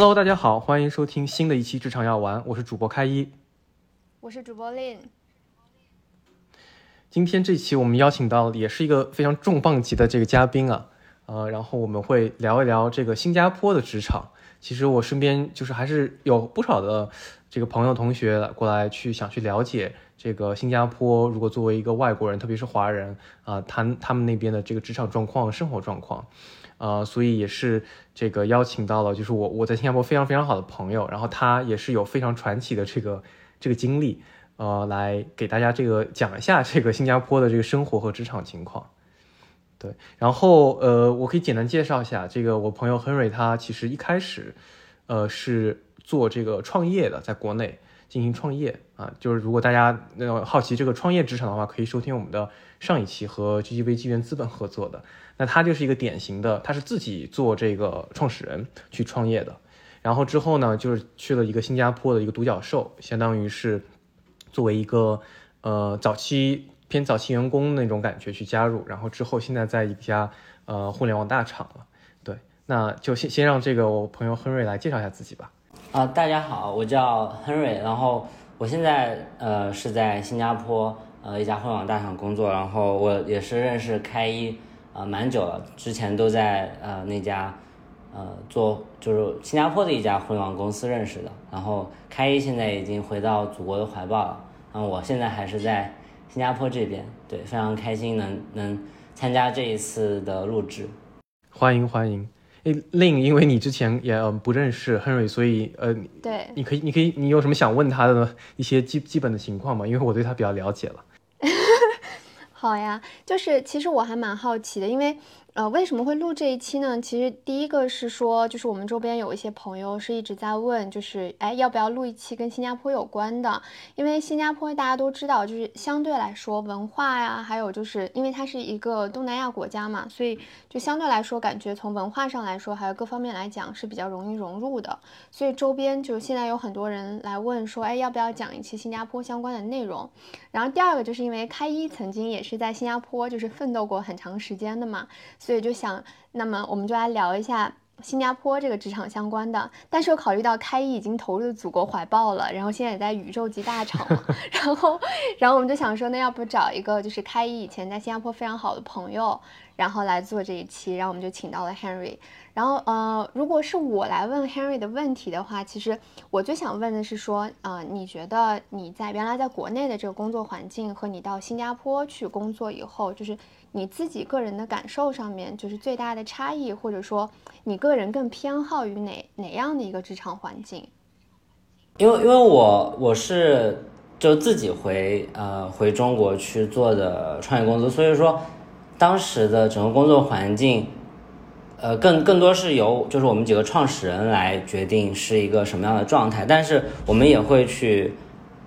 Hello，大家好，欢迎收听新的一期职场药丸，我是主播开一，我是主播 Lin。今天这期我们邀请到也是一个非常重磅级的这个嘉宾啊，呃，然后我们会聊一聊这个新加坡的职场。其实我身边就是还是有不少的这个朋友同学过来去想去了解这个新加坡，如果作为一个外国人，特别是华人啊，他他们那边的这个职场状况、生活状况。呃，所以也是这个邀请到了，就是我我在新加坡非常非常好的朋友，然后他也是有非常传奇的这个这个经历，呃，来给大家这个讲一下这个新加坡的这个生活和职场情况。对，然后呃，我可以简单介绍一下，这个我朋友 Henry 他其实一开始，呃，是做这个创业的，在国内进行创业啊，就是如果大家呃好奇这个创业职场的话，可以收听我们的上一期和 GGV 纪元资本合作的。那他就是一个典型的，他是自己做这个创始人去创业的，然后之后呢，就是去了一个新加坡的一个独角兽，相当于是作为一个呃早期偏早期员工那种感觉去加入，然后之后现在在一家呃互联网大厂了。对，那就先先让这个我朋友亨瑞来介绍一下自己吧。啊，大家好，我叫亨瑞，然后我现在呃是在新加坡呃一家互联网大厂工作，然后我也是认识开一。啊，蛮久了，之前都在呃那家，呃做就是新加坡的一家互联网公司认识的。然后开一现在已经回到祖国的怀抱了，然后我现在还是在新加坡这边，对，非常开心能能参加这一次的录制。欢迎欢迎，诶，令因为你之前也不认识 Henry，所以呃，对，你可以你可以你有什么想问他的一些基基本的情况吗？因为我对他比较了解了。好呀，就是其实我还蛮好奇的，因为。呃，为什么会录这一期呢？其实第一个是说，就是我们周边有一些朋友是一直在问，就是哎，要不要录一期跟新加坡有关的？因为新加坡大家都知道，就是相对来说文化呀，还有就是因为它是一个东南亚国家嘛，所以就相对来说感觉从文化上来说，还有各方面来讲是比较容易融入的。所以周边就现在有很多人来问说，哎，要不要讲一期新加坡相关的内容？然后第二个就是因为开一曾经也是在新加坡就是奋斗过很长时间的嘛。所以就想，那么我们就来聊一下新加坡这个职场相关的。但是又考虑到开一已经投入祖国怀抱了，然后现在也在宇宙级大厂，然后，然后我们就想说，那要不找一个就是开一以前在新加坡非常好的朋友，然后来做这一期，然后我们就请到了 Henry。然后，呃，如果是我来问 Henry 的问题的话，其实我最想问的是说，呃，你觉得你在原来在国内的这个工作环境和你到新加坡去工作以后，就是。你自己个人的感受上面，就是最大的差异，或者说你个人更偏好于哪哪样的一个职场环境？因为因为我我是就自己回呃回中国去做的创业公司，所以说当时的整个工作环境，呃更更多是由就是我们几个创始人来决定是一个什么样的状态，但是我们也会去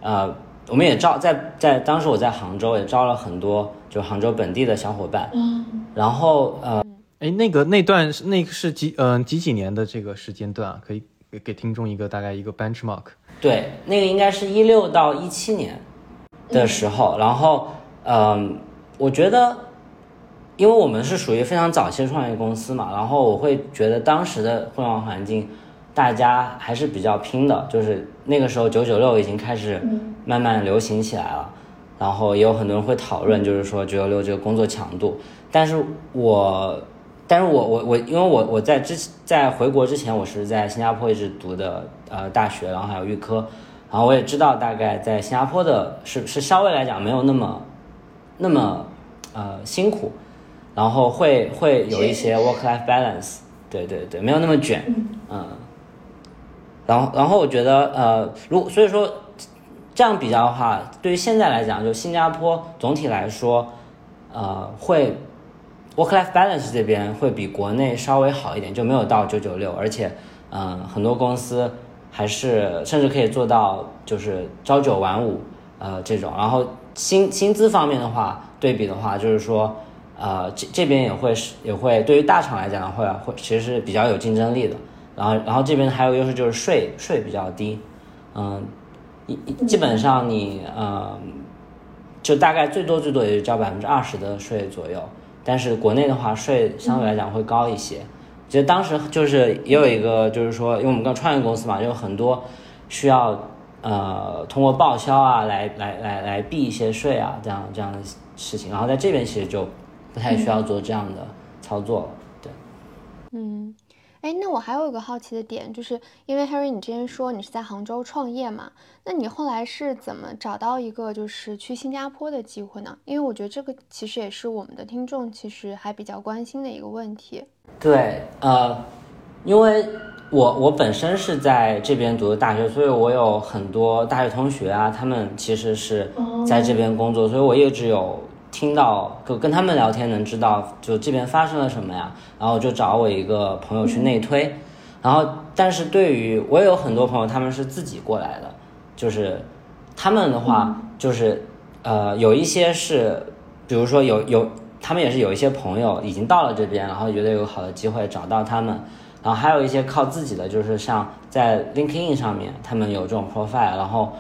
呃我们也招在在当时我在杭州也招了很多。就杭州本地的小伙伴，嗯，然后呃，哎，那个那段是那个是几嗯几几年的这个时间段啊？可以给给听众一个大概一个 benchmark。对，那个应该是一六到一七年的时候，然后嗯，我觉得，因为我们是属于非常早期的创业公司嘛，然后我会觉得当时的互联网环境，大家还是比较拼的，就是那个时候九九六已经开始慢慢流行起来了。然后也有很多人会讨论，就是说九九六这个工作强度，但是我，但是我我我，因为我我在之在回国之前，我是在新加坡一直读的呃大学，然后还有预科，然后我也知道大概在新加坡的是是稍微来讲没有那么那么呃辛苦，然后会会有一些 work life balance，对对对，没有那么卷，嗯，然后然后我觉得呃如所以说。这样比较的话，对于现在来讲，就新加坡总体来说，呃，会 work life balance 这边会比国内稍微好一点，就没有到九九六，而且，嗯，很多公司还是甚至可以做到就是朝九晚五，呃，这种。然后薪薪资方面的话，对比的话，就是说，呃，这这边也会是也会对于大厂来讲的话，会其实是比较有竞争力的。然后然后这边还有优势就是税税比较低，嗯。一基本上你呃，就大概最多最多也就交百分之二十的税左右，但是国内的话税相对来讲会高一些，其实当时就是也有一个，就是说，因为我们刚创业公司嘛，就有很多需要呃通过报销啊来来来来避一些税啊这样这样的事情，然后在这边其实就不太需要做这样的操作了，对。嗯，哎，那我还有一个好奇的点，就是因为 Harry，你之前说你是在杭州创业嘛？那你后来是怎么找到一个就是去新加坡的机会呢？因为我觉得这个其实也是我们的听众其实还比较关心的一个问题。对，呃，因为我我本身是在这边读的大学，所以我有很多大学同学啊，他们其实是在这边工作，所以我一直有听到跟跟他们聊天，能知道就这边发生了什么呀。然后就找我一个朋友去内推，然后但是对于我也有很多朋友，他们是自己过来的。就是他们的话，就是呃，有一些是，比如说有有，他们也是有一些朋友已经到了这边，然后觉得有好的机会找到他们，然后还有一些靠自己的，就是像在 LinkedIn 上面，他们有这种 profile，然后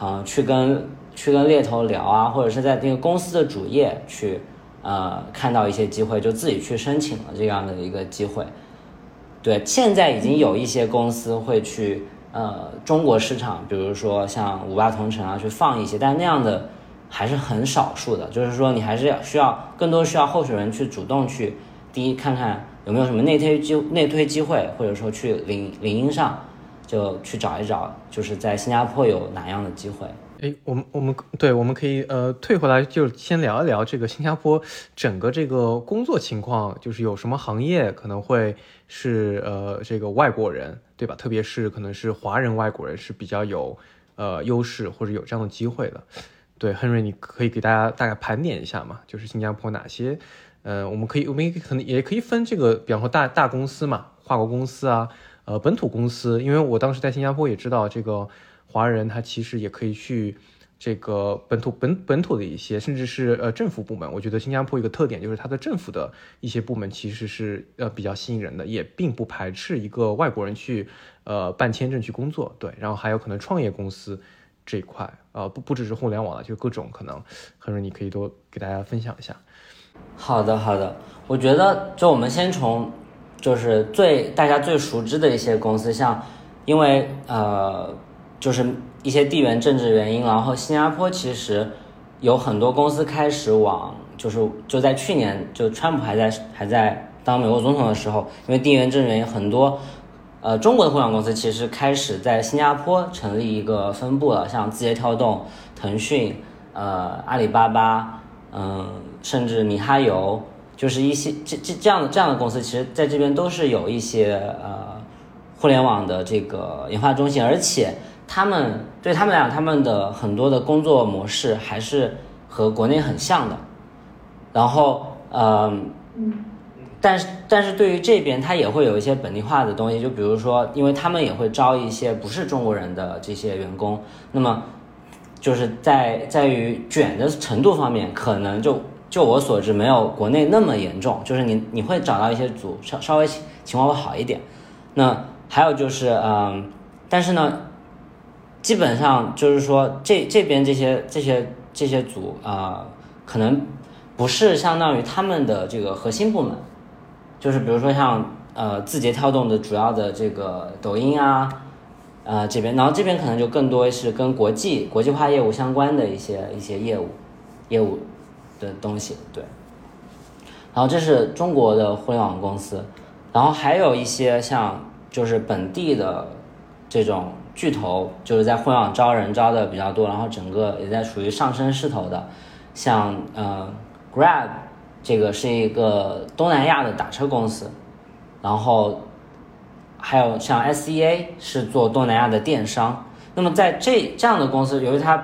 嗯，去跟去跟猎头聊啊，或者是在那个公司的主页去呃看到一些机会，就自己去申请了这样的一个机会。对，现在已经有一些公司会去。呃，中国市场，比如说像五八同城啊，去放一些，但那样的还是很少数的。就是说，你还是要需要更多需要候选人去主动去，第一看看有没有什么内推机内推机会，或者说去领领英上就去找一找，就是在新加坡有哪样的机会。哎，我们我们对，我们可以呃退回来，就先聊一聊这个新加坡整个这个工作情况，就是有什么行业可能会是呃这个外国人，对吧？特别是可能是华人外国人是比较有呃优势或者有这样的机会的。对，亨瑞，你可以给大家大概盘点一下嘛？就是新加坡哪些？呃，我们可以我们可能也可以分这个，比方说大大公司嘛，跨国公司啊，呃本土公司，因为我当时在新加坡也知道这个。华人他其实也可以去这个本土本本土的一些，甚至是呃政府部门。我觉得新加坡一个特点就是它的政府的一些部门其实是呃比较吸引人的，也并不排斥一个外国人去呃办签证去工作。对，然后还有可能创业公司这一块，呃不不只是互联网了，就各种可能，可能你可以多给大家分享一下。好的好的，我觉得就我们先从就是最大家最熟知的一些公司，像因为呃。就是一些地缘政治原因，然后新加坡其实有很多公司开始往，就是就在去年，就川普还在还在当美国总统的时候，因为地缘政治原因，很多呃中国的互联网公司其实开始在新加坡成立一个分部了，像字节跳动、腾讯、呃阿里巴巴，嗯，甚至米哈游，就是一些这这这样的这样的公司，其实在这边都是有一些呃互联网的这个研发中心，而且。他们对他们俩，他们的很多的工作模式还是和国内很像的。然后，呃，但是但是对于这边，他也会有一些本地化的东西，就比如说，因为他们也会招一些不是中国人的这些员工，那么就是在在于卷的程度方面，可能就就我所知，没有国内那么严重。就是你你会找到一些组稍稍微情况会好一点。那还有就是，嗯，但是呢。基本上就是说，这这边这些这些这些组啊，可能不是相当于他们的这个核心部门，就是比如说像呃字节跳动的主要的这个抖音啊，呃这边，然后这边可能就更多是跟国际国际化业务相关的一些一些业务业务的东西，对。然后这是中国的互联网公司，然后还有一些像就是本地的这种。巨头就是在互联网招人招的比较多，然后整个也在处于上升势头的，像呃 Grab 这个是一个东南亚的打车公司，然后还有像 SEA 是做东南亚的电商。那么在这这样的公司，由于它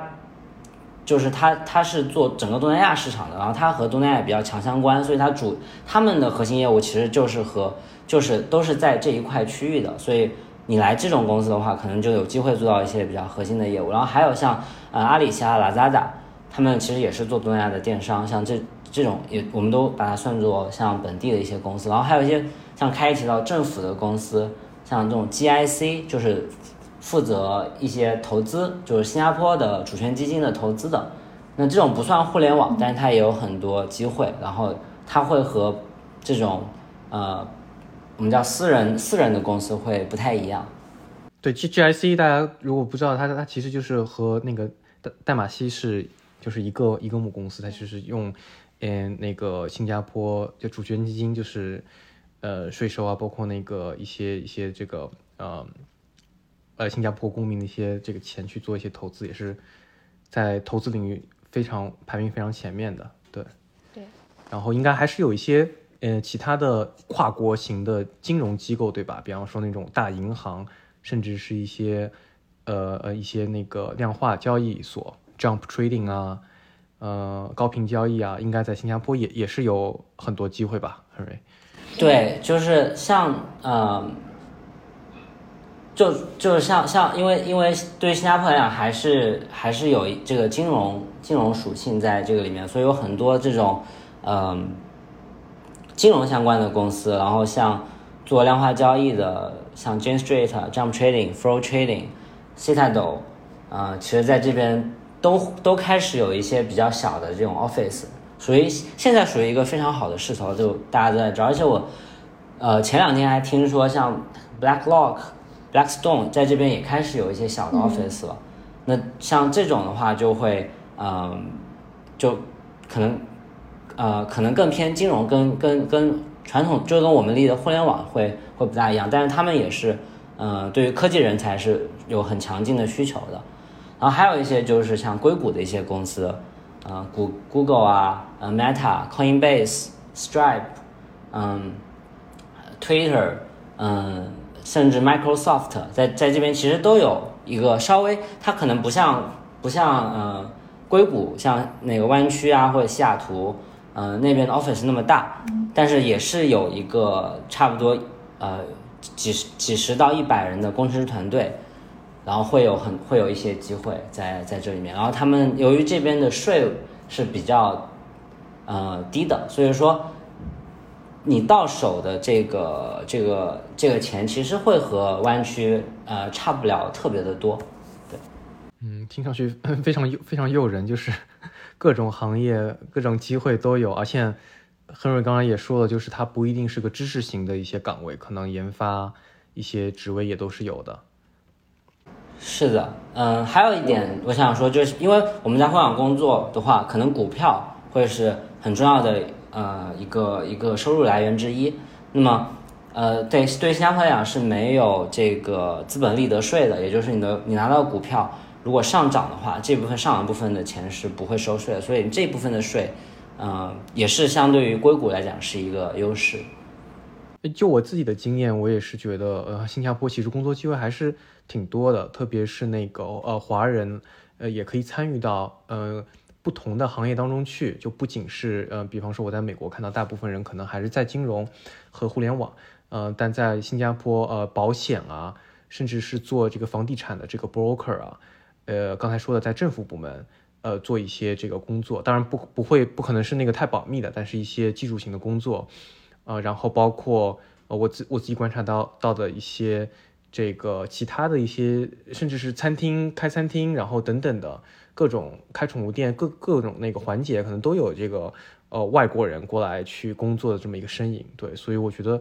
就是它它是做整个东南亚市场的，然后它和东南亚比较强相关，所以它主他们的核心业务其实就是和就是都是在这一块区域的，所以。你来这种公司的话，可能就有机会做到一些比较核心的业务。然后还有像呃阿里虾、Lazada，他们其实也是做东南亚的电商，像这这种也我们都把它算作像本地的一些公司。然后还有一些像开提到政府的公司，像这种 GIC，就是负责一些投资，就是新加坡的主权基金的投资的。那这种不算互联网，但是它也有很多机会。然后它会和这种呃。我们叫私人私人的公司会不太一样。对，G G I C 大家如果不知道，它它其实就是和那个代代码西是就是一个一个母公司，它就是用嗯那个新加坡就主权基金就是呃税收啊，包括那个一些一些这个呃呃新加坡公民的一些这个钱去做一些投资，也是在投资领域非常排名非常前面的。对对，然后应该还是有一些呃其他的跨国型的金融机构，对吧？比方说那种大银行。甚至是一些，呃呃一些那个量化交易所，Jump Trading 啊，呃高频交易啊，应该在新加坡也也是有很多机会吧，亨瑞？对，就是像呃，就就是像像，因为因为对新加坡来讲，还是还是有这个金融金融属性在这个里面，所以有很多这种嗯金融相关的公司，然后像做量化交易的。像 Jane Street、Jump Trading、Flow Trading、Citadel，啊，其实在这边都都开始有一些比较小的这种 office，属于现在属于一个非常好的势头，就大家都在这。而且我，呃，前两天还听说像 BlackRock、Blackstone 在这边也开始有一些小的 office 了。那像这种的话，就会，嗯，就可能，呃，可能更偏金融，跟跟跟传统，就跟我们立的互联网会。会不大一样，但是他们也是，嗯，对于科技人才是有很强劲的需求的。然后还有一些就是像硅谷的一些公司，呃，谷 Google 啊，呃，Meta、Coinbase、Stripe，嗯，Twitter，嗯，甚至 Microsoft，在在这边其实都有一个稍微，它可能不像不像呃硅谷，像那个湾区啊或者西雅图，嗯，那边的 office 那么大，但是也是有一个差不多。呃，几十几十到一百人的工程师团队，然后会有很会有一些机会在在这里面。然后他们由于这边的税是比较呃低的，所以说你到手的这个这个这个钱其实会和湾区呃差不了特别的多。对，嗯，听上去 非常诱非常诱人，就是各种行业各种机会都有，而且。亨瑞刚刚也说了，就是它不一定是个知识型的一些岗位，可能研发一些职位也都是有的。是的，嗯，还有一点我想说，就是因为我们在互联网工作的话，可能股票会是很重要的呃一个一个收入来源之一。那么，呃，对对，新加坡来讲是没有这个资本利得税的，也就是你的你拿到股票如果上涨的话，这部分上涨部分的钱是不会收税的，所以这部分的税。嗯，也是相对于硅谷来讲是一个优势。就我自己的经验，我也是觉得，呃，新加坡其实工作机会还是挺多的，特别是那个呃华人，呃也可以参与到呃不同的行业当中去。就不仅是呃，比方说我在美国看到大部分人可能还是在金融和互联网，呃，但在新加坡，呃，保险啊，甚至是做这个房地产的这个 broker 啊，呃，刚才说的在政府部门。呃，做一些这个工作，当然不不会不可能是那个太保密的，但是一些技术型的工作，呃，然后包括呃我自我自己观察到到的一些这个其他的一些，甚至是餐厅开餐厅，然后等等的各种开宠物店各各种那个环节，可能都有这个呃外国人过来去工作的这么一个身影。对，所以我觉得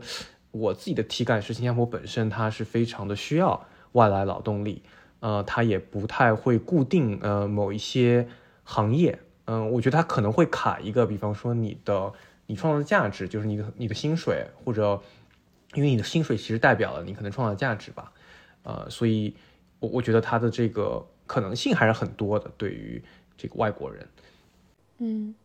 我自己的体感是，新加坡本身它是非常的需要外来劳动力。呃，它也不太会固定呃某一些行业，嗯，我觉得它可能会卡一个，比方说你的你创造的价值，就是你的你的薪水，或者因为你的薪水其实代表了你可能创造的价值吧，呃，所以我我觉得它的这个可能性还是很多的，对于这个外国人，嗯。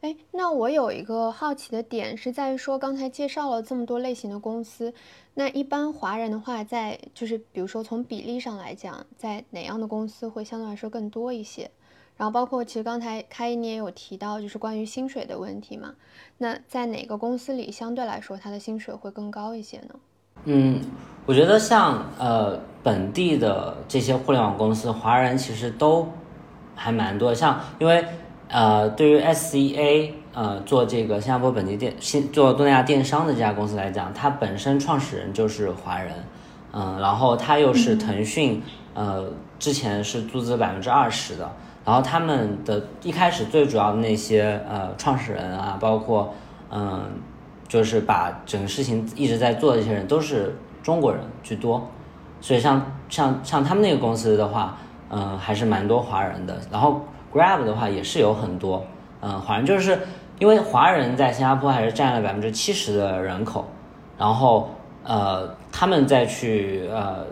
哎，那我有一个好奇的点是在于说，刚才介绍了这么多类型的公司，那一般华人的话，在就是比如说从比例上来讲，在哪样的公司会相对来说更多一些？然后包括其实刚才开你也有提到，就是关于薪水的问题嘛。那在哪个公司里相对来说，它的薪水会更高一些呢？嗯，我觉得像呃本地的这些互联网公司，华人其实都还蛮多，像因为。呃，对于 SCA 呃做这个新加坡本地电新做东南亚电商的这家公司来讲，它本身创始人就是华人，嗯，然后他又是腾讯呃之前是注资百分之二十的，然后他们的一开始最主要的那些呃创始人啊，包括嗯就是把整个事情一直在做的这些人都是中国人居多，所以像像像他们那个公司的话，嗯，还是蛮多华人的。然后 Grab 的话也是有很多，嗯，反正就是因为华人在新加坡还是占了百分之七十的人口，然后呃，他们再去呃。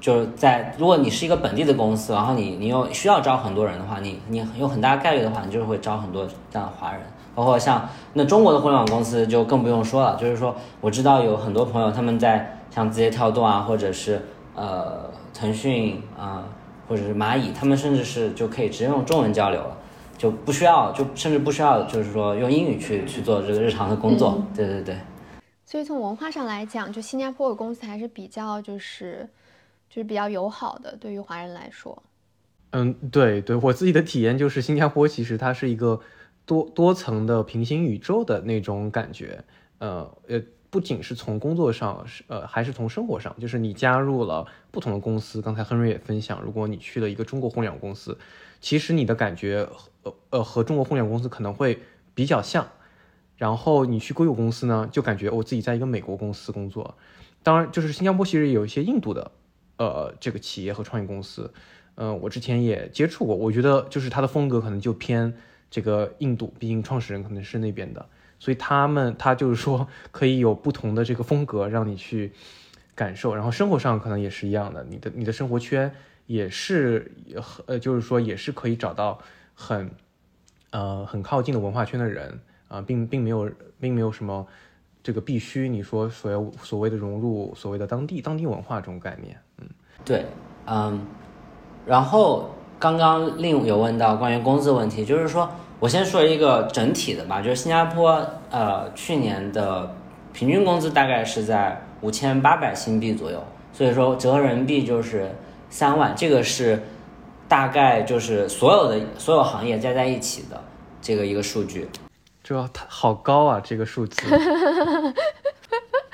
就是在如果你是一个本地的公司，然后你你又需要招很多人的话，你你有很大概率的话，你就是会招很多这样的华人。包括像那中国的互联网公司就更不用说了，就是说我知道有很多朋友他们在像字节跳动啊，或者是呃腾讯啊，或者是蚂蚁，他们甚至是就可以直接用中文交流了，就不需要就甚至不需要就是说用英语去去做这个日常的工作。对对对。所以从文化上来讲，就新加坡的公司还是比较就是。就是比较友好的，对于华人来说。嗯，对对，我自己的体验就是新加坡其实它是一个多多层的平行宇宙的那种感觉。呃呃，不仅是从工作上，是呃，还是从生活上，就是你加入了不同的公司。刚才亨瑞也分享，如果你去了一个中国互联网公司，其实你的感觉呃呃和中国互联网公司可能会比较像。然后你去硅谷公司呢，就感觉我自己在一个美国公司工作。当然，就是新加坡其实有一些印度的。呃，这个企业和创业公司，嗯，我之前也接触过，我觉得就是它的风格可能就偏这个印度，毕竟创始人可能是那边的，所以他们他就是说可以有不同的这个风格让你去感受，然后生活上可能也是一样的，你的你的生活圈也是呃，就是说也是可以找到很呃很靠近的文化圈的人啊，并并没有并没有什么这个必须你说所谓所谓的融入所谓的当地当地文化这种概念。嗯对，嗯，然后刚刚另有问到关于工资问题，就是说我先说一个整体的吧，就是新加坡呃去年的平均工资大概是在五千八百新币左右，所以说折合人民币就是三万，这个是大概就是所有的所有行业加在一起的这个一个数据，这好高啊，这个数字。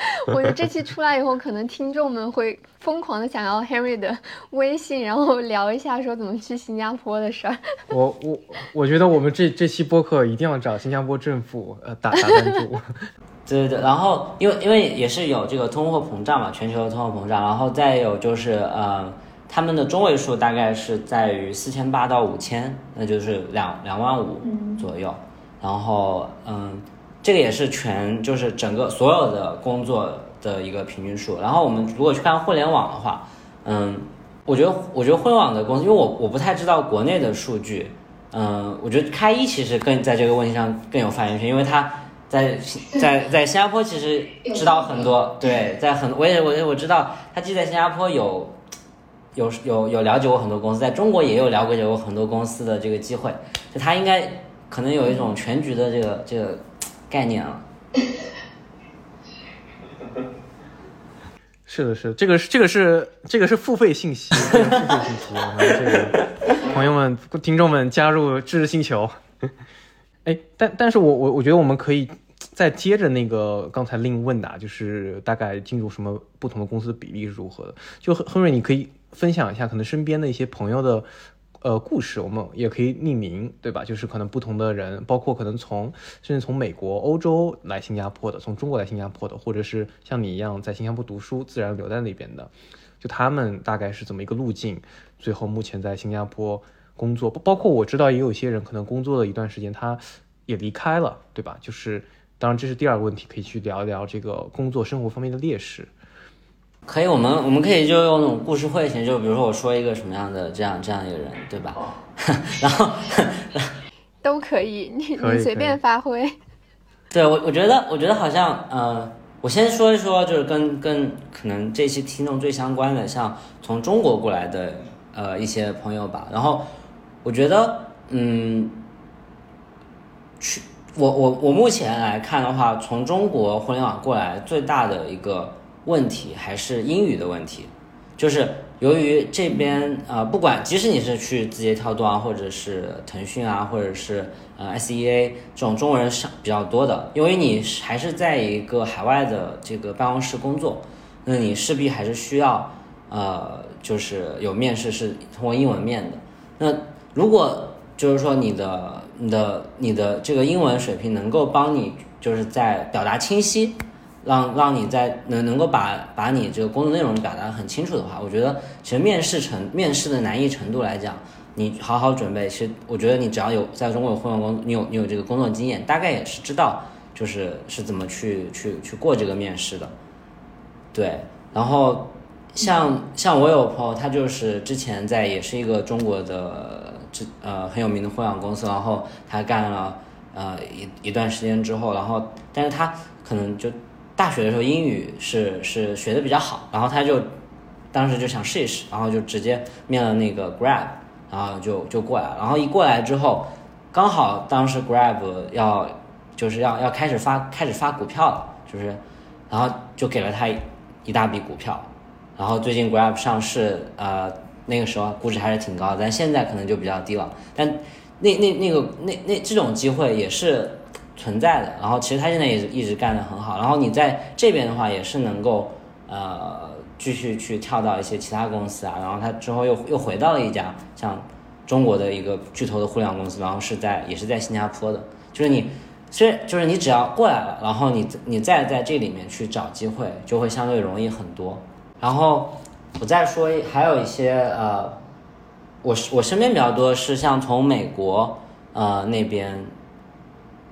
我觉得这期出来以后，可能听众们会疯狂的想要 Henry 的微信，然后聊一下说怎么去新加坡的事儿。我我我觉得我们这这期播客一定要找新加坡政府呃打打赞助。对对对，然后因为因为也是有这个通货膨胀嘛，全球的通货膨胀，然后再有就是呃他们的中位数大概是在于四千八到五千，那就是两两万五左右。然后嗯。这个也是全，就是整个所有的工作的一个平均数。然后我们如果去看互联网的话，嗯，我觉得我觉得互联网的公司，因为我我不太知道国内的数据，嗯，我觉得开一其实更在这个问题上更有发言权，因为他在在在新加坡其实知道很多，对，在很我也我我知道他既在新加坡有有有有了解过很多公司，在中国也有了解过很多公司的这个机会，就他应该可能有一种全局的这个这个。概念了，是的，是的，这个是这个是这个是付费信息，付费信息，然后这个 朋友们、听众们加入知识星球。哎，但但是我我我觉得我们可以再接着那个刚才另问的，就是大概进入什么不同的公司比例是如何的？就亨亨瑞，你可以分享一下可能身边的一些朋友的。呃，故事我们也可以匿名，对吧？就是可能不同的人，包括可能从甚至从美国、欧洲来新加坡的，从中国来新加坡的，或者是像你一样在新加坡读书，自然留在那边的，就他们大概是怎么一个路径？最后目前在新加坡工作，包括我知道也有些人可能工作了一段时间，他也离开了，对吧？就是当然这是第二个问题，可以去聊一聊这个工作生活方面的劣势。可以，我们我们可以就用那种故事会型，就比如说我说一个什么样的这样这样一个人，对吧？然后 都可以，你你随便发挥。对我，我觉得我觉得好像呃，我先说一说，就是跟跟可能这期听众最相关的，像从中国过来的呃一些朋友吧。然后我觉得嗯，去我我我目前来看的话，从中国互联网过来最大的一个。问题还是英语的问题，就是由于这边啊，不管即使你是去字节跳动啊，或者是腾讯啊，或者是呃 SEA 这种中国人少比较多的，因为你还是在一个海外的这个办公室工作，那你势必还是需要呃，就是有面试是通过英文面的。那如果就是说你的你的你的这个英文水平能够帮你就是在表达清晰，让让你在能能够把把你这个工作内容表达很清楚的话，我觉得其实面试成面试的难易程度来讲，你好好准备，其实我觉得你只要有在中国有互联网工，你有你有这个工作经验，大概也是知道就是是怎么去去去过这个面试的，对，然后。像像我有朋友，他就是之前在也是一个中国的，这呃很有名的互联网公司，然后他干了呃一一段时间之后，然后但是他可能就大学的时候英语是是学的比较好，然后他就当时就想试一试，然后就直接面了那个 Grab，然后就就过来了，然后一过来之后，刚好当时 Grab 要就是要要开始发开始发股票了，就是然后就给了他一大笔股票。然后最近 Grab 上市，呃，那个时候估值还是挺高，但现在可能就比较低了。但那那那个那那这种机会也是存在的。然后其实他现在也一直干得很好。然后你在这边的话也是能够呃继续去跳到一些其他公司啊。然后他之后又又回到了一家像中国的一个巨头的互联网公司，然后是在也是在新加坡的。就是你虽然就是你只要过来了，然后你你再在这里面去找机会，就会相对容易很多。然后我再说，还有一些呃，我我身边比较多是像从美国呃那边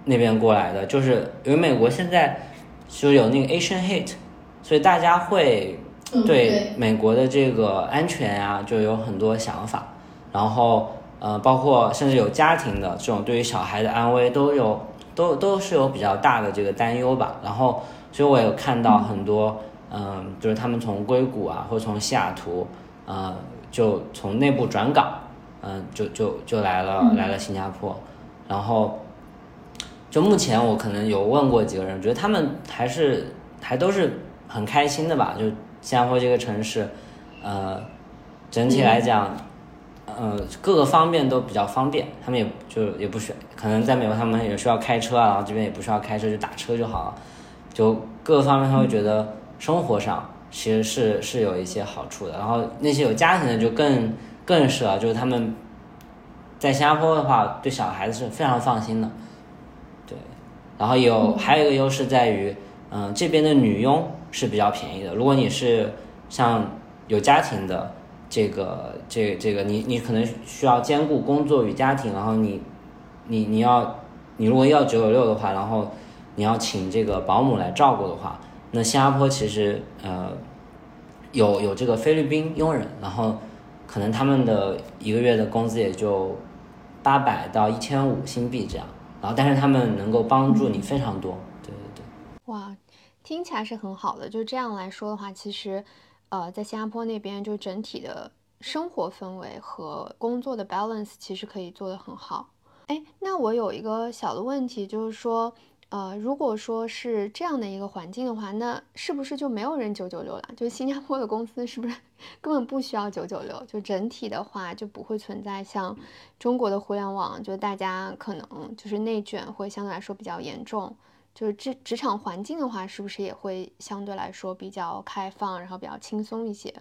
那边过来的，就是因为美国现在就有那个 Asian hate，所以大家会对美国的这个安全啊就有很多想法，然后呃包括甚至有家庭的这种对于小孩的安危都有都都是有比较大的这个担忧吧，然后所以我有看到很多。嗯，就是他们从硅谷啊，或者从西雅图，呃，就从内部转岗，嗯，就就就来了来了新加坡，然后，就目前我可能有问过几个人，觉得他们还是还都是很开心的吧。就新加坡这个城市，呃，整体来讲，呃，各个方面都比较方便，他们也就也不需可能在美国他们也需要开车啊，然后这边也不需要开车，就打车就好了，就各个方面他会觉得。生活上其实是是有一些好处的，然后那些有家庭的就更更是了，就是他们在新加坡的话，对小孩子是非常放心的，对，然后有还有一个优势在于，嗯，这边的女佣是比较便宜的。如果你是像有家庭的这个这这个你你可能需要兼顾工作与家庭，然后你你你要你如果要九九六的话，然后你要请这个保姆来照顾的话。那新加坡其实呃有有这个菲律宾佣人，然后可能他们的一个月的工资也就八百到一千五新币这样，然后但是他们能够帮助你非常多，对对对。哇，听起来是很好的。就这样来说的话，其实呃在新加坡那边就整体的生活氛围和工作的 balance 其实可以做得很好。哎，那我有一个小的问题，就是说。呃，如果说是这样的一个环境的话，那是不是就没有人九九六了？就新加坡的公司是不是 根本不需要九九六？就整体的话就不会存在像中国的互联网，就大家可能就是内卷会相对来说比较严重。就是职职场环境的话，是不是也会相对来说比较开放，然后比较轻松一些？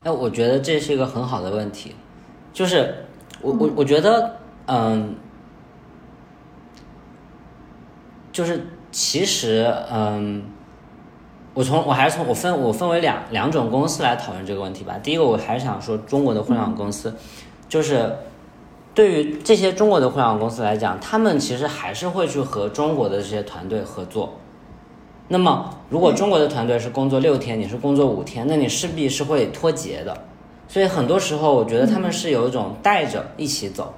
哎，我觉得这是一个很好的问题，就是我我我觉得，嗯。就是其实，嗯，我从我还是从我分我分为两两种公司来讨论这个问题吧。第一个，我还是想说中国的互联网公司，就是对于这些中国的互联网公司来讲，他们其实还是会去和中国的这些团队合作。那么，如果中国的团队是工作六天，你是工作五天，那你势必是会脱节的。所以很多时候，我觉得他们是有一种带着一起走。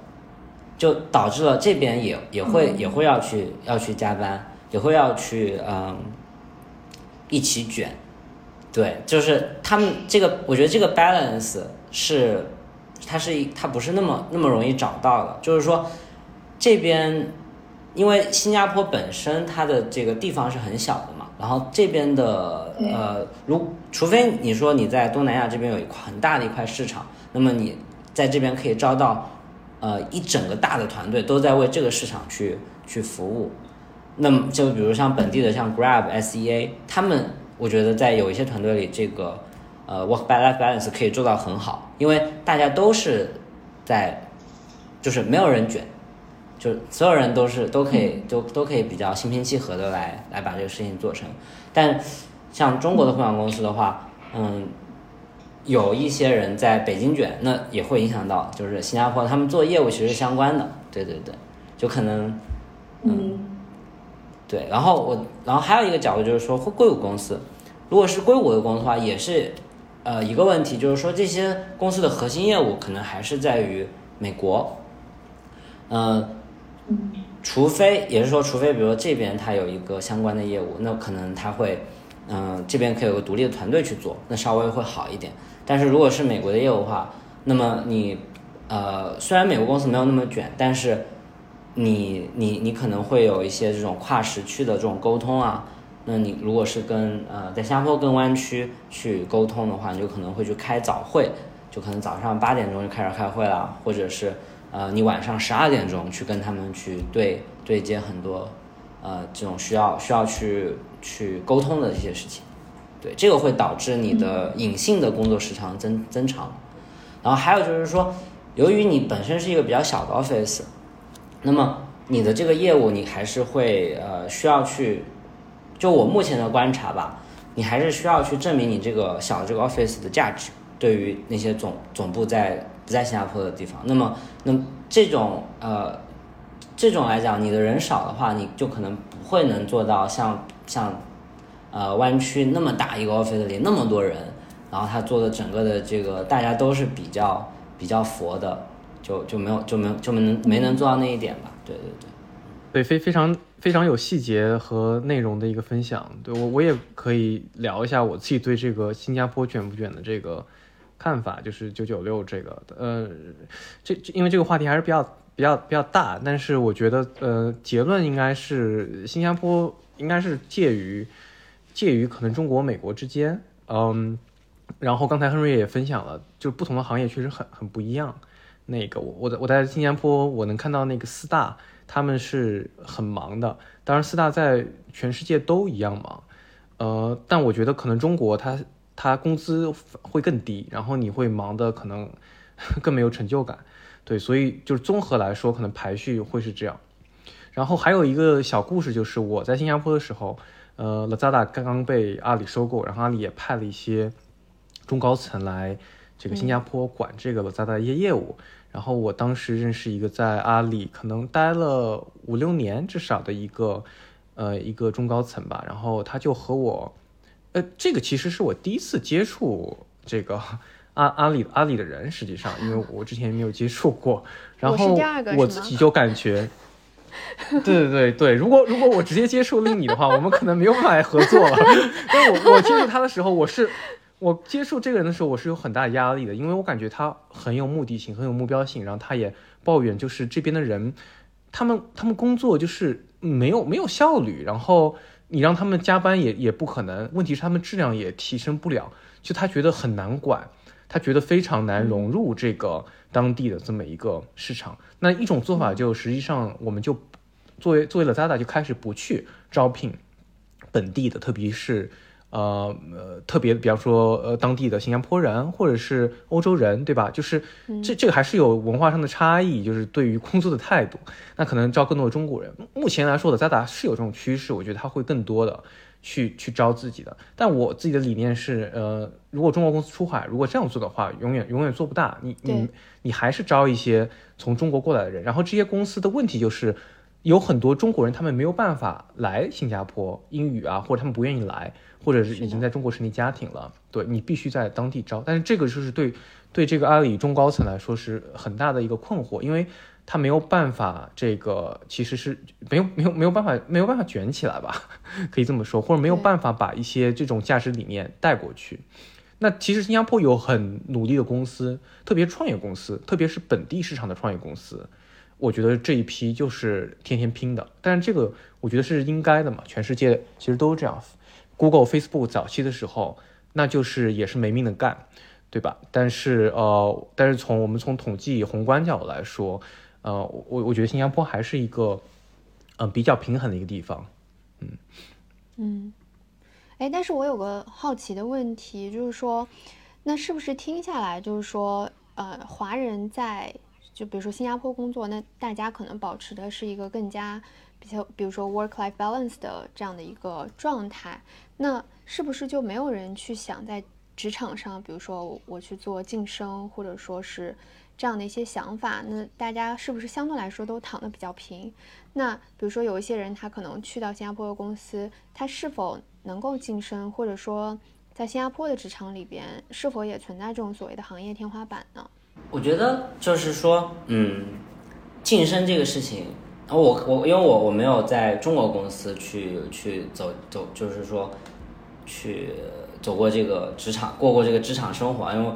就导致了这边也也会也会要去要去加班，也会要去嗯一起卷，对，就是他们这个，我觉得这个 balance 是它是它不是那么那么容易找到的，就是说这边因为新加坡本身它的这个地方是很小的嘛，然后这边的呃，如除非你说你在东南亚这边有一块很大的一块市场，那么你在这边可以招到。呃，一整个大的团队都在为这个市场去去服务，那么就比如像本地的像 Grab、SEA，他们我觉得在有一些团队里，这个呃 work life balance 可以做到很好，因为大家都是在就是没有人卷，就所有人都是都可以都都可以比较心平气和的来来把这个事情做成。但像中国的互联网公司的话，嗯，有一些人在北京卷，那也会影响到就是新加坡，他们做业务其实是相关的，对对对，就可能嗯。对，然后我，然后还有一个角度就是说，硅谷公司，如果是硅谷的公司的话，也是，呃，一个问题就是说，这些公司的核心业务可能还是在于美国，嗯，除非也是说，除非比如说这边它有一个相关的业务，那可能它会，嗯，这边可以有个独立的团队去做，那稍微会好一点。但是如果是美国的业务的话，那么你，呃，虽然美国公司没有那么卷，但是。你你你可能会有一些这种跨时区的这种沟通啊，那你如果是跟呃在新加坡跟湾区去沟通的话，你就可能会去开早会，就可能早上八点钟就开始开会了，或者是呃你晚上十二点钟去跟他们去对对接很多呃这种需要需要去去沟通的这些事情，对这个会导致你的隐性的工作时长增增长，然后还有就是说，由于你本身是一个比较小的 office。那么你的这个业务，你还是会呃需要去，就我目前的观察吧，你还是需要去证明你这个小的这个 office 的价值，对于那些总总部在不在新加坡的地方。那么，那这种呃这种来讲，你的人少的话，你就可能不会能做到像像呃湾区那么大一个 office 里那么多人，然后他做的整个的这个大家都是比较比较佛的。就就没有就没有就没能没能做到那一点吧，对对对，对非非常非常有细节和内容的一个分享，对我我也可以聊一下我自己对这个新加坡卷不卷的这个看法，就是九九六这个，呃，这因为这个话题还是比较比较比较大，但是我觉得呃结论应该是新加坡应该是介于介于可能中国美国之间，嗯，然后刚才亨瑞也分享了，就不同的行业确实很很不一样。那个我我我在新加坡，我能看到那个四大，他们是很忙的。当然，四大在全世界都一样忙，呃，但我觉得可能中国它它工资会更低，然后你会忙的可能 更没有成就感。对，所以就是综合来说，可能排序会是这样。然后还有一个小故事，就是我在新加坡的时候，呃，Lazada 刚刚被阿里收购，然后阿里也派了一些中高层来这个新加坡管这个 Lazada 的一些业务。然后我当时认识一个在阿里可能待了五六年至少的一个，呃，一个中高层吧。然后他就和我，呃，这个其实是我第一次接触这个阿阿里阿里的人，实际上，因为我之前没有接触过。然后我自己就感觉，对对对对，如果如果我直接接触了你的话，我们可能没有办法合作了。但我我接触他的时候，我是。我接触这个人的时候，我是有很大压力的，因为我感觉他很有目的性，很有目标性。然后他也抱怨，就是这边的人，他们他们工作就是没有没有效率，然后你让他们加班也也不可能。问题是他们质量也提升不了，就他觉得很难管，他觉得非常难融入这个当地的这么一个市场。那一种做法就实际上我们就作为作为 Lazada 就开始不去招聘本地的，特别是。呃呃，特别比方说，呃，当地的新加坡人或者是欧洲人，对吧？就是这这个还是有文化上的差异，就是对于工作的态度，那可能招更多的中国人。目前来说的 Zada 是有这种趋势，我觉得他会更多的去去招自己的。但我自己的理念是，呃，如果中国公司出海，如果这样做的话，永远永远做不大。你你你还是招一些从中国过来的人，然后这些公司的问题就是有很多中国人，他们没有办法来新加坡，英语啊，或者他们不愿意来。或者是已经在中国成立家庭了，对你必须在当地招，但是这个就是对对这个阿里中高层来说是很大的一个困惑，因为他没有办法，这个其实是没有没有没有办法没有办法卷起来吧，可以这么说，或者没有办法把一些这种价值理念带过去。那其实新加坡有很努力的公司，特别创业公司，特别是本地市场的创业公司，我觉得这一批就是天天拼的，但是这个我觉得是应该的嘛，全世界其实都是这样。Google、Facebook 早期的时候，那就是也是没命的干，对吧？但是呃，但是从我们从统计宏观角度来说，呃，我我觉得新加坡还是一个嗯比较平衡的一个地方，嗯。嗯，哎，但是我有个好奇的问题，就是说，那是不是听下来就是说，呃，华人在就比如说新加坡工作，那大家可能保持的是一个更加比较，比如说 work-life balance 的这样的一个状态，那是不是就没有人去想在职场上，比如说我去做晋升，或者说是这样的一些想法？那大家是不是相对来说都躺得比较平？那比如说有一些人他可能去到新加坡的公司，他是否能够晋升，或者说在新加坡的职场里边是否也存在这种所谓的行业天花板呢？我觉得就是说，嗯，晋升这个事情，我我因为我我没有在中国公司去去走走，就是说去走过这个职场，过过这个职场生活，因为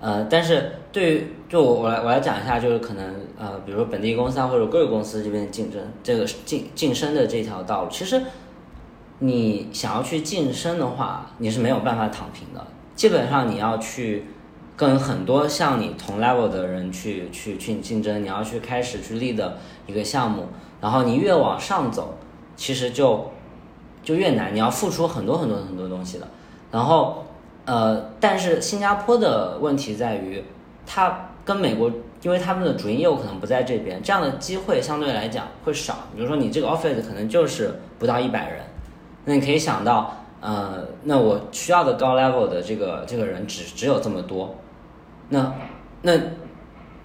呃，但是对于就我我来我来讲一下，就是可能呃，比如说本地公司啊或者贵公司这边竞争这个晋晋升的这条道路，其实你想要去晋升的话，你是没有办法躺平的，基本上你要去。跟很多像你同 level 的人去去去竞争，你要去开始去立的一个项目，然后你越往上走，其实就就越难，你要付出很多很多很多东西的。然后呃，但是新加坡的问题在于，它跟美国，因为他们的主营业务可能不在这边，这样的机会相对来讲会少。比如说你这个 office 可能就是不到一百人，那你可以想到，呃，那我需要的高 level 的这个这个人只只有这么多。那，那，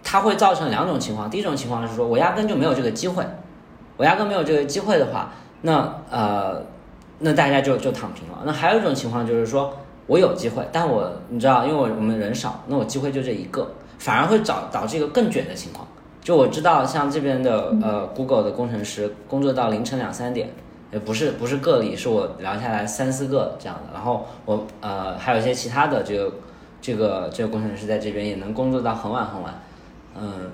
它会造成两种情况。第一种情况是说，我压根就没有这个机会，我压根没有这个机会的话，那呃，那大家就就躺平了。那还有一种情况就是说，我有机会，但我你知道，因为我我们人少，那我机会就这一个，反而会导导致一个更卷的情况。就我知道，像这边的呃 Google 的工程师工作到凌晨两三点，也不是不是个例，是我聊下来三四个这样的。然后我呃还有一些其他的这个。这个这个工程师在这边也能工作到很晚很晚，嗯，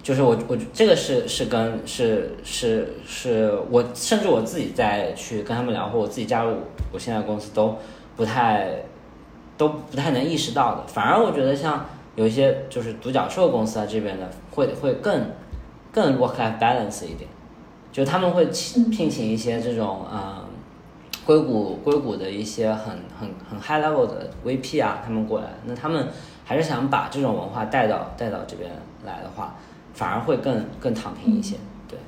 就是我我这个是是跟是是是我甚至我自己在去跟他们聊，或我自己加入我现在公司都不太都不太能意识到的。反而我觉得像有一些就是独角兽公司啊这边的会会更更 work life balance 一点，就他们会聘聘请一些这种啊。硅谷硅谷的一些很很很 high level 的 VP 啊，他们过来，那他们还是想把这种文化带到带到这边来的话，反而会更更躺平一些。对。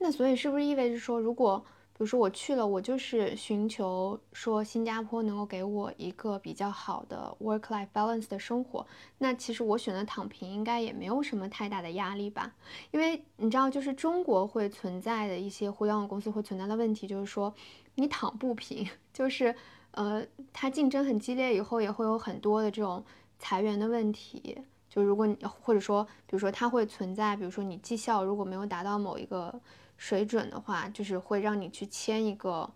那所以是不是意味着说，如果比如说我去了，我就是寻求说新加坡能够给我一个比较好的 work life balance 的生活，那其实我选择躺平应该也没有什么太大的压力吧？因为你知道，就是中国会存在的一些互联网公司会存在的问题，就是说。你躺不平，就是，呃，它竞争很激烈，以后也会有很多的这种裁员的问题。就如果你或者说，比如说它会存在，比如说你绩效如果没有达到某一个水准的话，就是会让你去签一个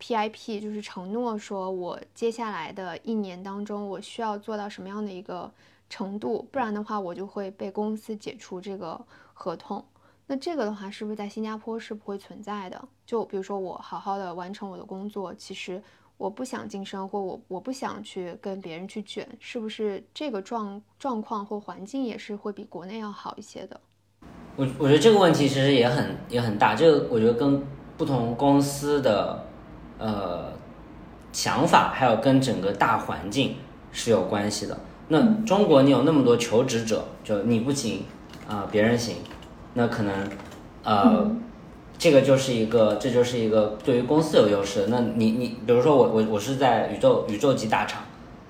PIP，就是承诺说我接下来的一年当中我需要做到什么样的一个程度，不然的话我就会被公司解除这个合同。那这个的话，是不是在新加坡是不会存在的？就比如说，我好好的完成我的工作，其实我不想晋升，或我我不想去跟别人去卷，是不是这个状状况或环境也是会比国内要好一些的？我我觉得这个问题其实也很也很大，这个我觉得跟不同公司的呃想法，还有跟整个大环境是有关系的。那中国你有那么多求职者，就你不行啊，别人行。那可能，呃，这个就是一个，这就是一个对于公司有优势。那你你，比如说我我我是在宇宙宇宙级大厂，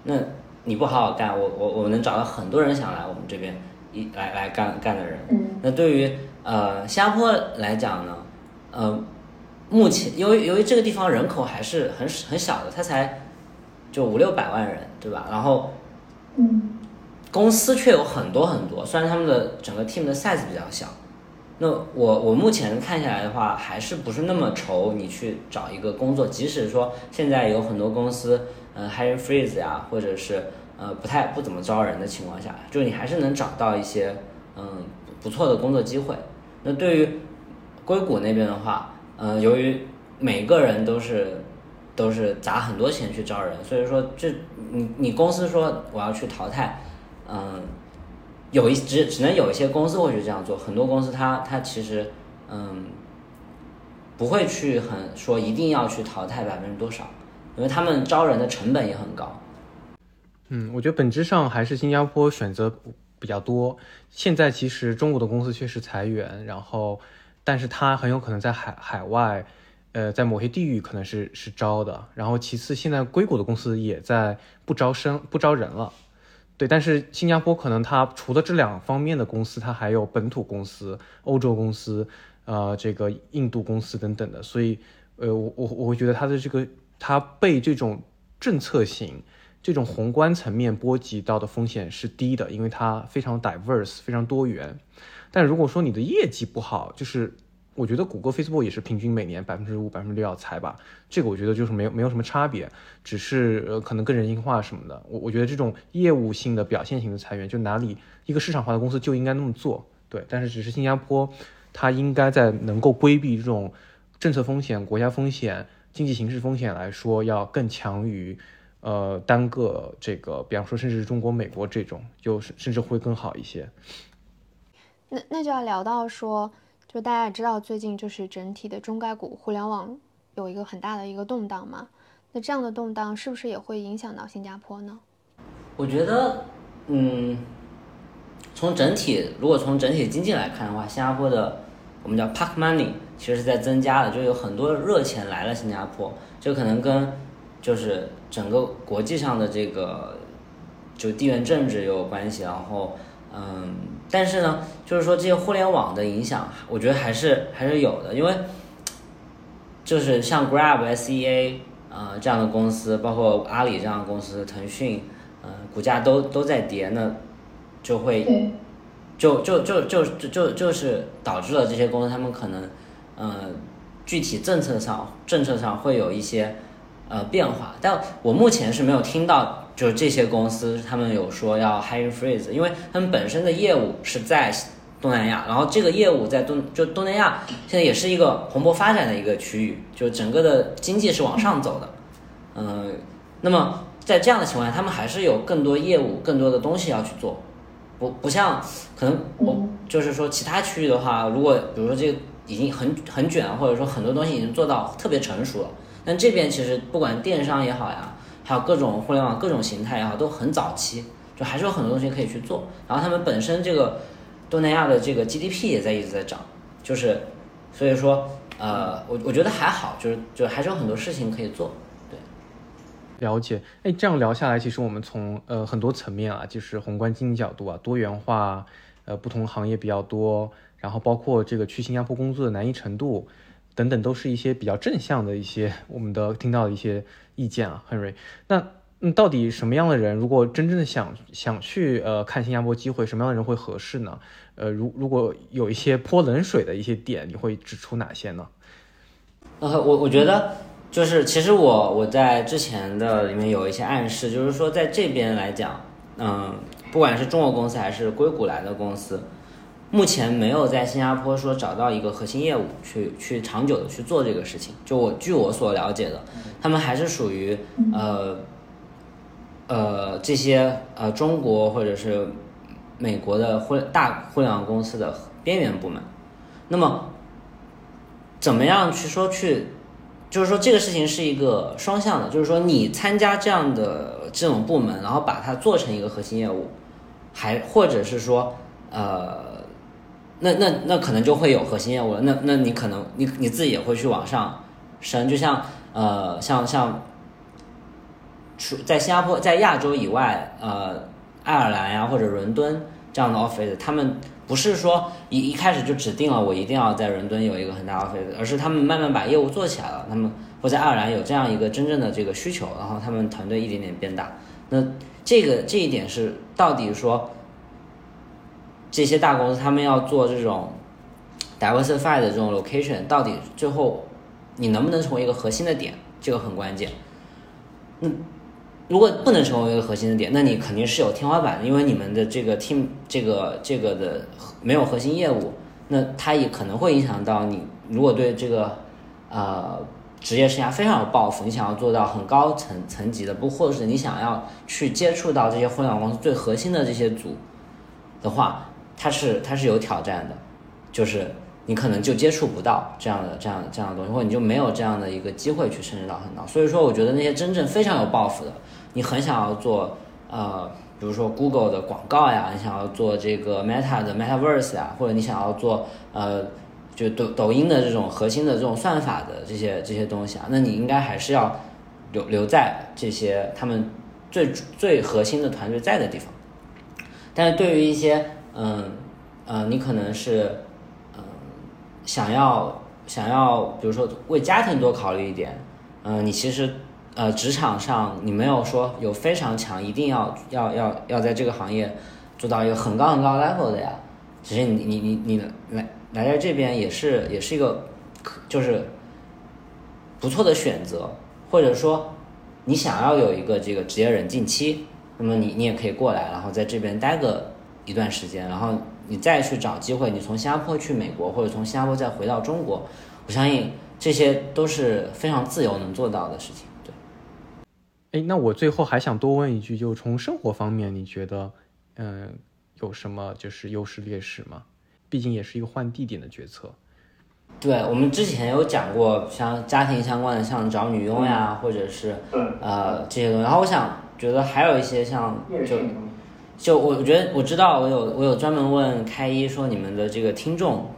那你不好好干，我我我能找到很多人想来我们这边一来来干干的人。那对于呃新加坡来讲呢，呃，目前由于由于这个地方人口还是很很小的，它才就五六百万人，对吧？然后，嗯，公司却有很多很多，虽然他们的整个 team 的 size 比较小。那我我目前看下来的话，还是不是那么愁你去找一个工作，即使说现在有很多公司，呃，hiring freeze 呀，或者是呃不太不怎么招人的情况下，就你还是能找到一些嗯不错的工作机会。那对于硅谷那边的话，呃，由于每个人都是都是砸很多钱去招人，所以说这你你公司说我要去淘汰，嗯。有一只只能有一些公司会去这样做，很多公司它它其实嗯不会去很说一定要去淘汰百分之多少，因为他们招人的成本也很高。嗯，我觉得本质上还是新加坡选择比较多。现在其实中国的公司确实裁员，然后，但是它很有可能在海海外，呃，在某些地域可能是是招的。然后其次，现在硅谷的公司也在不招生、不招人了。对，但是新加坡可能它除了这两方面的公司，它还有本土公司、欧洲公司，呃，这个印度公司等等的，所以，呃，我我我会觉得它的这个它被这种政策性、这种宏观层面波及到的风险是低的，因为它非常 diverse、非常多元。但如果说你的业绩不好，就是我觉得谷歌、Facebook 也是平均每年百分之五、百分之六要裁吧，这个我觉得就是没有没有什么差别，只是呃可能更人性化什么的。我我觉得这种业务性的表现型的裁员，就哪里一个市场化的公司就应该那么做，对。但是只是新加坡，它应该在能够规避这种政策风险、国家风险、经济形势风险来说，要更强于呃单个这个，比方说甚至是中国、美国这种，就甚至会更好一些。那那就要聊到说。就大家也知道，最近就是整体的中概股互联网有一个很大的一个动荡嘛。那这样的动荡是不是也会影响到新加坡呢？我觉得，嗯，从整体如果从整体经济来看的话，新加坡的我们叫 park money 其实是在增加的，就有很多热钱来了新加坡。这可能跟就是整个国际上的这个就地缘政治也有关系，然后。嗯，但是呢，就是说这些互联网的影响，我觉得还是还是有的，因为就是像 Grab、SEA 啊这样的公司，包括阿里这样的公司，腾讯，嗯，股价都都在跌，那就会就就就就就就就是导致了这些公司他们可能，呃，具体政策上政策上会有一些呃变化，但我目前是没有听到。就是这些公司，他们有说要 hiring freeze，因为他们本身的业务是在东南亚，然后这个业务在东就东南亚现在也是一个蓬勃发展的一个区域，就整个的经济是往上走的，嗯，那么在这样的情况下，他们还是有更多业务、更多的东西要去做，不不像可能我就是说其他区域的话，如果比如说这个已经很很卷，或者说很多东西已经做到特别成熟了，但这边其实不管电商也好呀。还有各种互联网各种形态也好，都很早期，就还是有很多东西可以去做。然后他们本身这个东南亚的这个 GDP 也在一直在涨，就是所以说，呃，我我觉得还好，就是就还是有很多事情可以做。对，了解。哎，这样聊下来，其实我们从呃很多层面啊，就是宏观经济角度啊，多元化，呃，不同行业比较多，然后包括这个去新加坡工作的难易程度。等等，都是一些比较正向的一些我们的听到的一些意见啊，，Henry。那嗯，到底什么样的人，如果真正的想想去呃看新加坡机会，什么样的人会合适呢？呃，如如果有一些泼冷水的一些点，你会指出哪些呢？呃，我我觉得就是其实我我在之前的里面有一些暗示，就是说在这边来讲，嗯，不管是中国公司还是硅谷来的公司。目前没有在新加坡说找到一个核心业务去去长久的去做这个事情。就我据我所了解的，他们还是属于呃呃这些呃中国或者是美国的互大互联网公司的边缘部门。那么怎么样去说去，就是说这个事情是一个双向的，就是说你参加这样的这种部门，然后把它做成一个核心业务，还或者是说呃。那那那可能就会有核心业务了。那那你可能你你自己也会去往上升，就像呃像像，除在新加坡在亚洲以外，呃爱尔兰呀或者伦敦这样的 office，他们不是说一一开始就指定了我一定要在伦敦有一个很大 office，而是他们慢慢把业务做起来了。他们或在爱尔兰有这样一个真正的这个需求，然后他们团队一点点变大。那这个这一点是到底说？这些大公司他们要做这种 diversify 的这种 location，到底最后你能不能成为一个核心的点，这个很关键。那如果不能成为一个核心的点，那你肯定是有天花板的，因为你们的这个 team 这个这个的没有核心业务，那它也可能会影响到你。如果对这个呃职业生涯非常有抱负，你想要做到很高层层级的，不或者是你想要去接触到这些互联网公司最核心的这些组的话。它是它是有挑战的，就是你可能就接触不到这样的这样这样的东西，或者你就没有这样的一个机会去升职到很高。所以说，我觉得那些真正非常有抱负的，你很想要做呃比如说 Google 的广告呀，你想要做这个 Meta 的 Metaverse 呀，或者你想要做呃，就抖抖音的这种核心的这种算法的这些这些东西啊，那你应该还是要留留在这些他们最最核心的团队在的地方。但是对于一些嗯呃，你可能是嗯想要想要，比如说为家庭多考虑一点，嗯，你其实。呃，职场上你没有说有非常强，一定要要要要在这个行业做到一个很高很高 level 的呀。其实你你你你来来在这边也是也是一个可就是不错的选择，或者说你想要有一个这个职业冷静期，那么你你也可以过来，然后在这边待个一段时间，然后你再去找机会，你从新加坡去美国，或者从新加坡再回到中国，我相信这些都是非常自由能做到的事情。对哎，那我最后还想多问一句，就从生活方面，你觉得，嗯，有什么就是优势劣势吗？毕竟也是一个换地点的决策。对我们之前有讲过，像家庭相关的，像找女佣呀，或者是呃这些东西。然后我想觉得还有一些像就就我我觉得我知道，我有我有专门问开一说你们的这个听众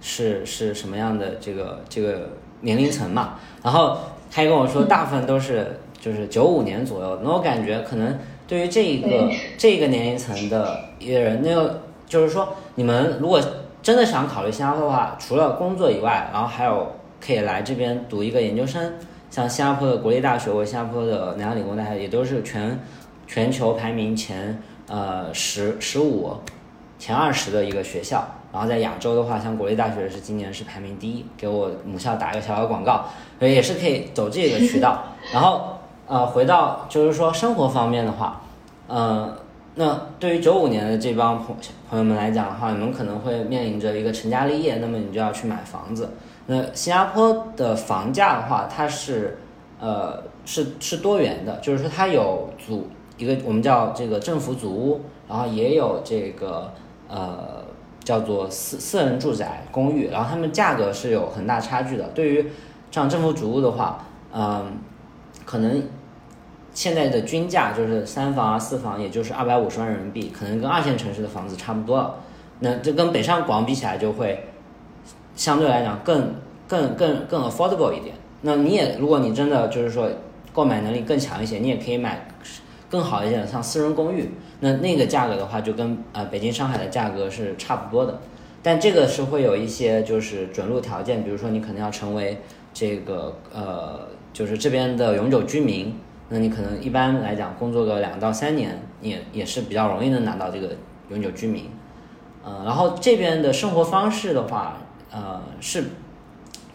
是是什么样的这个这个年龄层嘛？然后他也跟我说，大部分都是。就是九五年左右，那我感觉可能对于这一个这个年龄层的一个人，那个就是说，你们如果真的想考虑新加坡的话，除了工作以外，然后还有可以来这边读一个研究生，像新加坡的国立大学或新加坡的南洋理工大学，也都是全全球排名前呃十十五、前二十的一个学校。然后在亚洲的话，像国立大学是今年是排名第一，给我母校打一个小小广告，所以也是可以走这个渠道，然后。呃，回到就是说生活方面的话，呃，那对于九五年的这帮朋朋友们来讲的话，你们可能会面临着一个成家立业，那么你就要去买房子。那新加坡的房价的话，它是呃是是多元的，就是说它有组一个我们叫这个政府组屋，然后也有这个呃叫做私私人住宅公寓，然后他们价格是有很大差距的。对于像政府主屋的话，嗯。可能现在的均价就是三房啊四房，也就是二百五十万人民币，可能跟二线城市的房子差不多了。那这跟北上广比起来，就会相对来讲更更更更 affordable 一点。那你也，如果你真的就是说购买能力更强一些，你也可以买更好一点，像私人公寓。那那个价格的话，就跟呃北京上海的价格是差不多的。但这个是会有一些就是准入条件，比如说你可能要成为这个呃。就是这边的永久居民，那你可能一般来讲工作个两到三年，也也是比较容易能拿到这个永久居民。呃，然后这边的生活方式的话，呃是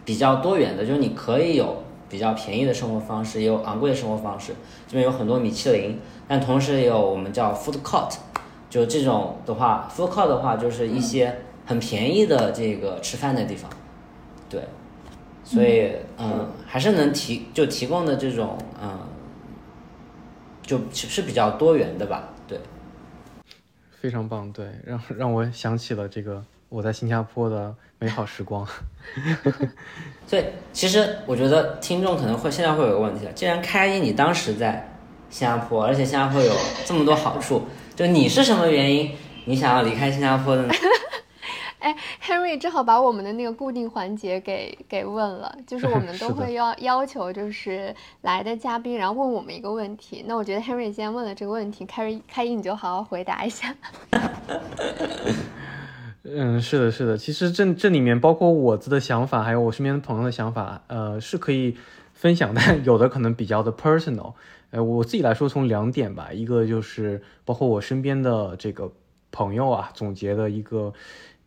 比较多元的，就是你可以有比较便宜的生活方式，也有昂贵的生活方式。这边有很多米其林，但同时也有我们叫 food court，就这种的话，food court 的话就是一些很便宜的这个吃饭的地方，对。所以，嗯，还是能提就提供的这种，嗯，就其实比较多元的吧，对。非常棒，对，让让我想起了这个我在新加坡的美好时光。所以，其实我觉得听众可能会现在会有个问题了既然开一你当时在新加坡，而且新加坡有这么多好处，就你是什么原因你想要离开新加坡的呢？哎，Henry 正好把我们的那个固定环节给给问了，就是我们都会 要要求，就是来的嘉宾，然后问我们一个问题。那我觉得 Henry 先问了这个问题，开开一你就好好回答一下。嗯，是的，是的，其实这这里面包括我自己的想法，还有我身边的朋友的想法，呃，是可以分享，但有的可能比较的 personal。呃，我自己来说，从两点吧，一个就是包括我身边的这个朋友啊，总结的一个。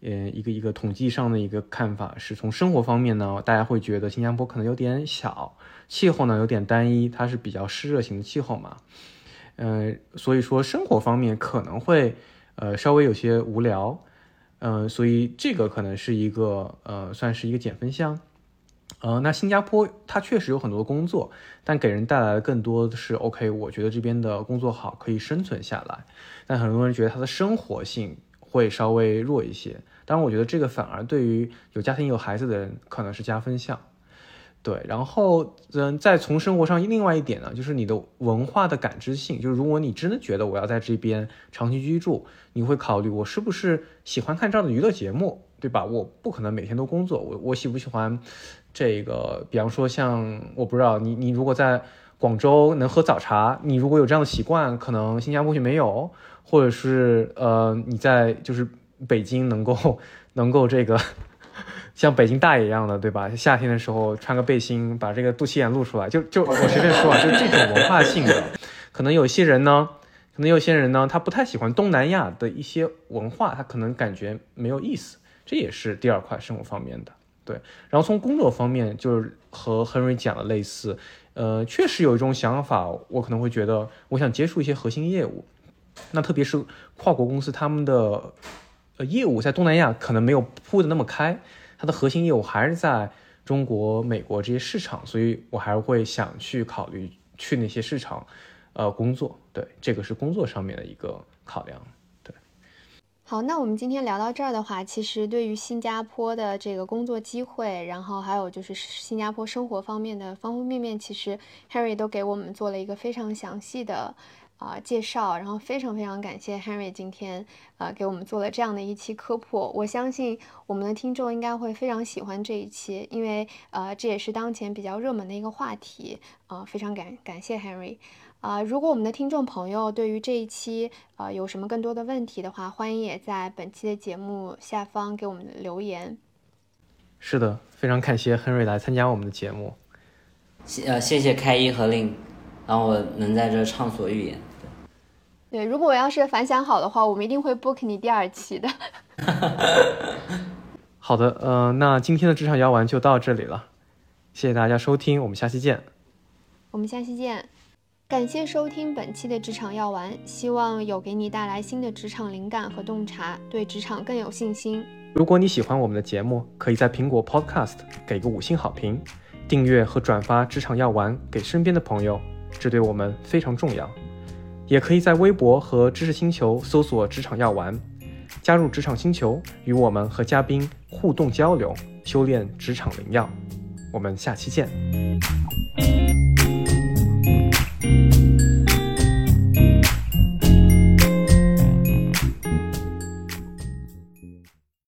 嗯，一个一个统计上的一个看法是从生活方面呢，大家会觉得新加坡可能有点小，气候呢有点单一，它是比较湿热型的气候嘛，嗯，所以说生活方面可能会呃稍微有些无聊，嗯，所以这个可能是一个呃算是一个减分项，呃，那新加坡它确实有很多工作，但给人带来的更多的是 OK，我觉得这边的工作好，可以生存下来，但很多人觉得它的生活性会稍微弱一些。当然，我觉得这个反而对于有家庭有孩子的人可能是加分项。对，然后嗯，再从生活上另外一点呢，就是你的文化的感知性，就是如果你真的觉得我要在这边长期居住，你会考虑我是不是喜欢看这样的娱乐节目，对吧？我不可能每天都工作，我我喜不喜欢这个？比方说像我不知道你你如果在广州能喝早茶，你如果有这样的习惯，可能新加坡就没有，或者是呃你在就是北京能够能够这个。像北京大爷一样的，对吧？夏天的时候穿个背心，把这个肚脐眼露出来，就就我随便说啊，就这种文化性的，可能有些人呢，可能有些人呢，他不太喜欢东南亚的一些文化，他可能感觉没有意思。这也是第二块生活方面的，对。然后从工作方面，就是和 Henry 讲的类似，呃，确实有一种想法，我可能会觉得，我想接触一些核心业务，那特别是跨国公司，他们的呃业务在东南亚可能没有铺的那么开。它的核心业务还是在中国、美国这些市场，所以我还是会想去考虑去那些市场，呃，工作。对，这个是工作上面的一个考量。对，好，那我们今天聊到这儿的话，其实对于新加坡的这个工作机会，然后还有就是新加坡生活方面的方方面面，其实 Harry 都给我们做了一个非常详细的。啊，介绍，然后非常非常感谢 Henry 今天呃给我们做了这样的一期科普，我相信我们的听众应该会非常喜欢这一期，因为呃这也是当前比较热门的一个话题啊，非常感感谢 Henry 啊，如果我们的听众朋友对于这一期呃有什么更多的问题的话，欢迎也在本期的节目下方给我们留言。是的，非常感谢 Henry 来参加我们的节目，谢呃谢谢开一和令，让我能在这畅所欲言。对，如果我要是反响好的话，我们一定会 book 你第二期的。好的，呃，那今天的职场药丸就到这里了，谢谢大家收听，我们下期见。我们下期见，感谢收听本期的职场药丸，希望有给你带来新的职场灵感和洞察，对职场更有信心。如果你喜欢我们的节目，可以在苹果 Podcast 给个五星好评，订阅和转发职场药丸给身边的朋友，这对我们非常重要。也可以在微博和知识星球搜索“职场药丸”，加入职场星球，与我们和嘉宾互动交流，修炼职场灵药。我们下期见。